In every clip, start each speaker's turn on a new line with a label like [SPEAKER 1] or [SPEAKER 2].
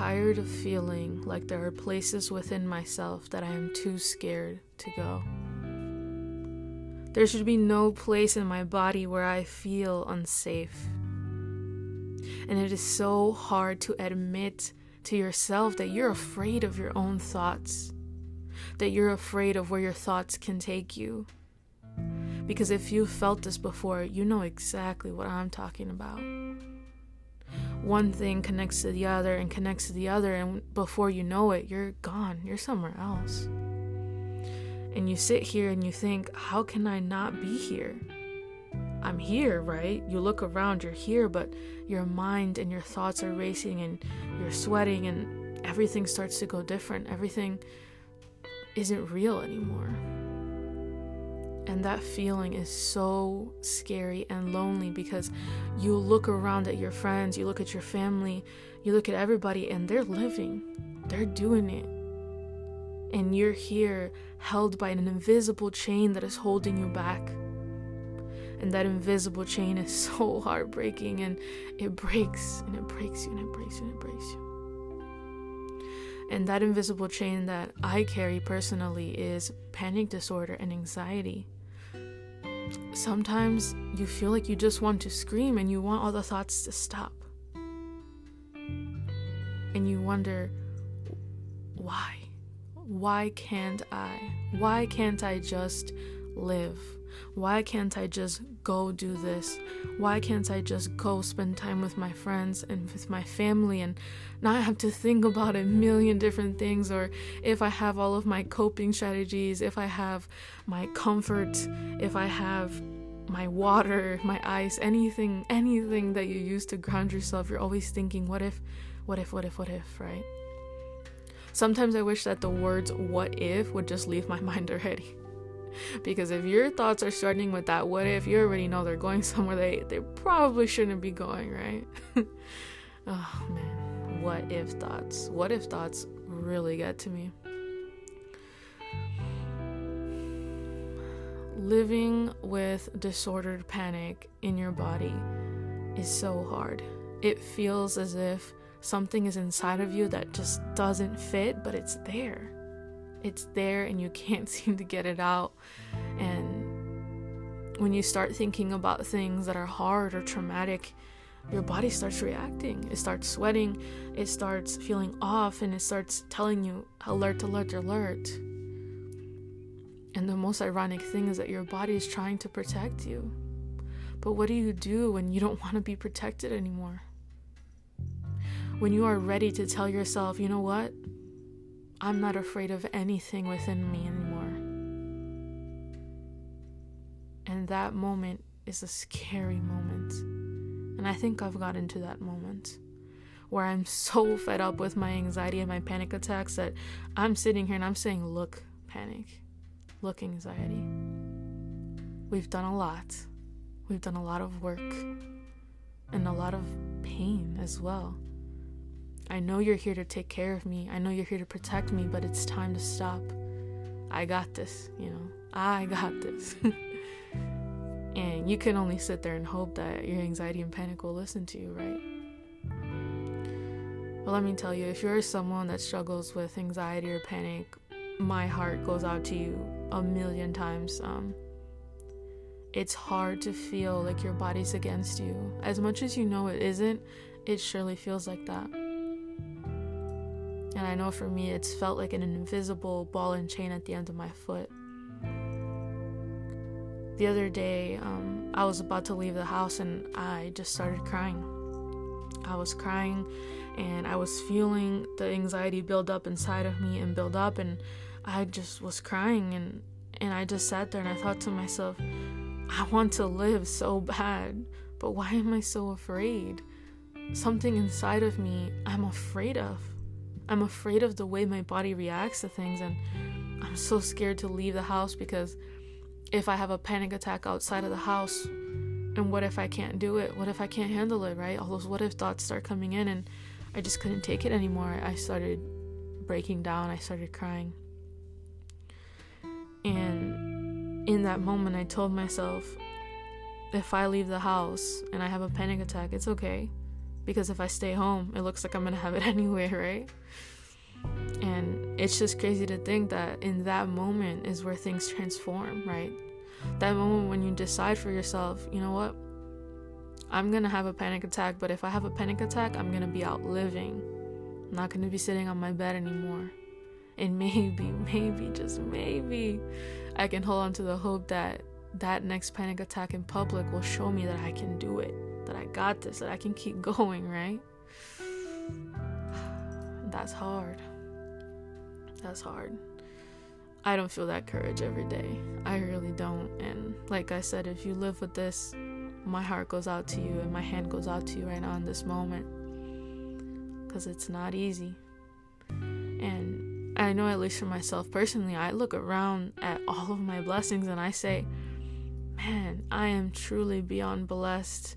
[SPEAKER 1] tired of feeling like there are places within myself that I am too scared to go. There should be no place in my body where I feel unsafe. And it is so hard to admit to yourself that you're afraid of your own thoughts, that you're afraid of where your thoughts can take you. Because if you've felt this before, you know exactly what I'm talking about. One thing connects to the other and connects to the other, and before you know it, you're gone. You're somewhere else and you sit here and you think, how can I not be here? I'm here, right? You look around, you're here, but your mind and your thoughts are racing and you're sweating and everything starts to go different. Everything isn't real anymore. And that feeling is so scary and lonely because you look around at your friends, you look at your family, you look at everybody, and they're living, they're doing it and you're here held by an invisible chain that is holding you back. And that invisible chain is so heartbreaking and it breaks and it breaks you and it breaks you and it breaks you. And that invisible chain that I carry personally is panic disorder and anxiety. Sometimes you feel like you just want to scream and you want all the thoughts to stop. And you wonder, why? why can't I? Why can't I just live? Why can't I just go do this? Why can't I just go spend time with my friends and with my family and not have to think about a million different things? Or if I have all of my coping strategies, if I have my comfort, if I have my water, my ice, anything, anything that you use to ground yourself, you're always thinking, what if, what if, what if, what if, right? Sometimes I wish that the words what if would just leave my mind already. Because if your thoughts are starting with that what if, you already know they're going somewhere they, they probably shouldn't be going, right? oh man, what if thoughts? What if thoughts really get to me? Living with disordered panic in your body is so hard. It feels as if something is inside of you that just doesn't fit, but it's there. It's there and you can't seem to get it out. And when you start thinking about things that are hard or traumatic, your body starts reacting. It starts sweating, it starts feeling off, and it starts telling you alert, alert, alert. And the most ironic thing is that your body is trying to protect you. But what do you do when you don't want to be protected anymore? when you are ready to tell yourself, you know what? I'm not afraid of anything within me anymore. And that moment is a scary moment. And I think I've gotten to that moment where I'm so fed up with my anxiety and my panic attacks that I'm sitting here and I'm saying, Look, panic. Look, anxiety. We've done a lot. We've done a lot of work and a lot of pain as well. I know you're here to take care of me. I know you're here to protect me, but it's time to stop. I got this, you know. I got this. and you can only sit there and hope that your anxiety and panic will listen to you, right? But let me tell you, if you're someone that struggles with anxiety or panic, my heart goes out to you a million times. Um, it's hard to feel like your body's against you. As much as you know it isn't, it surely feels like that. And I know for me, it's felt like an invisible ball and chain at the end of my foot. The other day, um, I was about to leave the house and I just started crying. I was crying and I was feeling the anxiety build up inside of me and build up, and I just was crying. And, and I just sat there and I thought to myself, I want to live so bad, but why am I so afraid? Something inside of me I'm afraid of. I'm afraid of the way my body reacts to things, and I'm so scared to leave the house because if I have a panic attack outside of the house, and what if I can't do it? What if I can't handle it, right? All those what if thoughts start coming in, and I just couldn't take it anymore. I started breaking down, I started crying. And in that moment, I told myself, if I leave the house and I have a panic attack, it's okay. Because if I stay home, it looks like I'm gonna have it anyway, right? And it's just crazy to think that in that moment is where things transform, right? That moment when you decide for yourself, you know what? I'm gonna have a panic attack, but if I have a panic attack, I'm gonna be out living. I'm not gonna be sitting on my bed anymore. And maybe, maybe, just maybe, I can hold on to the hope that that next panic attack in public will show me that I can do it, that I got this, that I can keep going, right? That's hard. That's hard. I don't feel that courage every day. I really don't. And like I said, if you live with this, my heart goes out to you and my hand goes out to you right now in this moment. Because it's not easy. And I know, at least for myself personally, I look around at all of my blessings and I say, man, I am truly beyond blessed,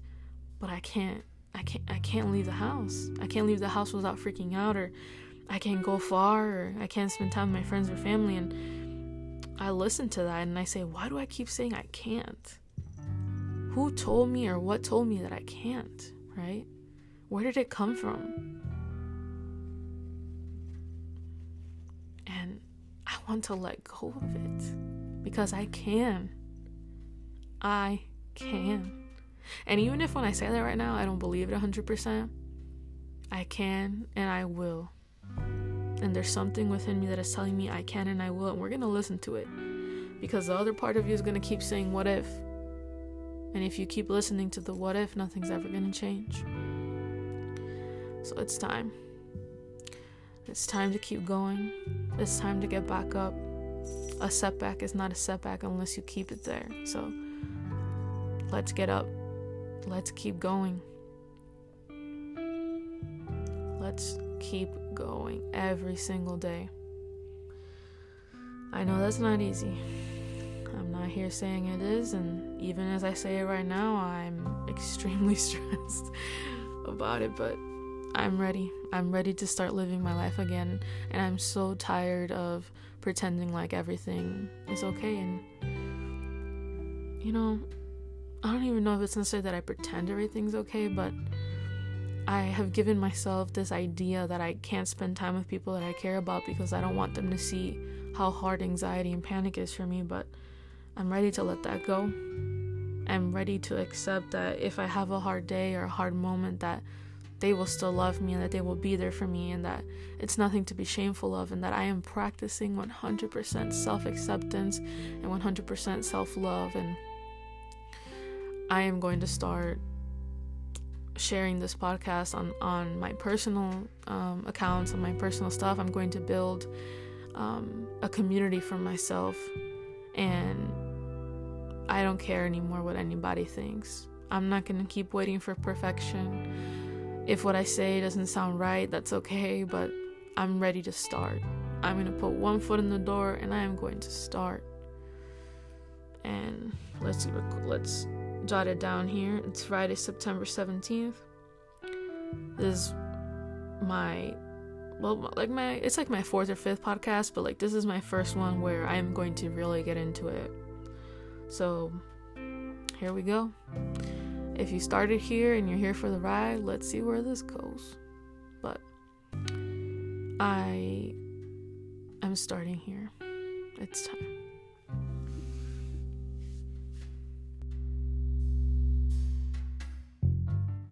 [SPEAKER 1] but I can't. I can't I can't leave the house. I can't leave the house without freaking out or I can't go far or I can't spend time with my friends or family and I listen to that and I say, why do I keep saying I can't? Who told me or what told me that I can't, right? Where did it come from? And I want to let go of it because I can. I can. And even if when I say that right now, I don't believe it 100%, I can and I will. And there's something within me that is telling me I can and I will, and we're gonna listen to it. Because the other part of you is gonna keep saying, What if? And if you keep listening to the what if, nothing's ever gonna change. So it's time. It's time to keep going. It's time to get back up. A setback is not a setback unless you keep it there. So let's get up. Let's keep going. Let's keep going every single day. I know that's not easy. I'm not here saying it is, and even as I say it right now, I'm extremely stressed about it, but I'm ready. I'm ready to start living my life again, and I'm so tired of pretending like everything is okay. And, you know, I don't even know if it's necessary that I pretend everything's okay, but I have given myself this idea that I can't spend time with people that I care about because I don't want them to see how hard anxiety and panic is for me, but I'm ready to let that go. I'm ready to accept that if I have a hard day or a hard moment that they will still love me and that they will be there for me and that it's nothing to be shameful of and that I am practicing 100% self-acceptance and 100% self-love and I am going to start sharing this podcast on on my personal um, accounts and my personal stuff. I'm going to build um, a community for myself, and I don't care anymore what anybody thinks. I'm not gonna keep waiting for perfection. If what I say doesn't sound right, that's okay, but I'm ready to start. I'm gonna put one foot in the door, and I am going to start. And let's let's jot it down here. It's Friday, September 17th. This is my well like my it's like my fourth or fifth podcast, but like this is my first one where I am going to really get into it. So here we go. If you started here and you're here for the ride, let's see where this goes. But I am starting here. It's time.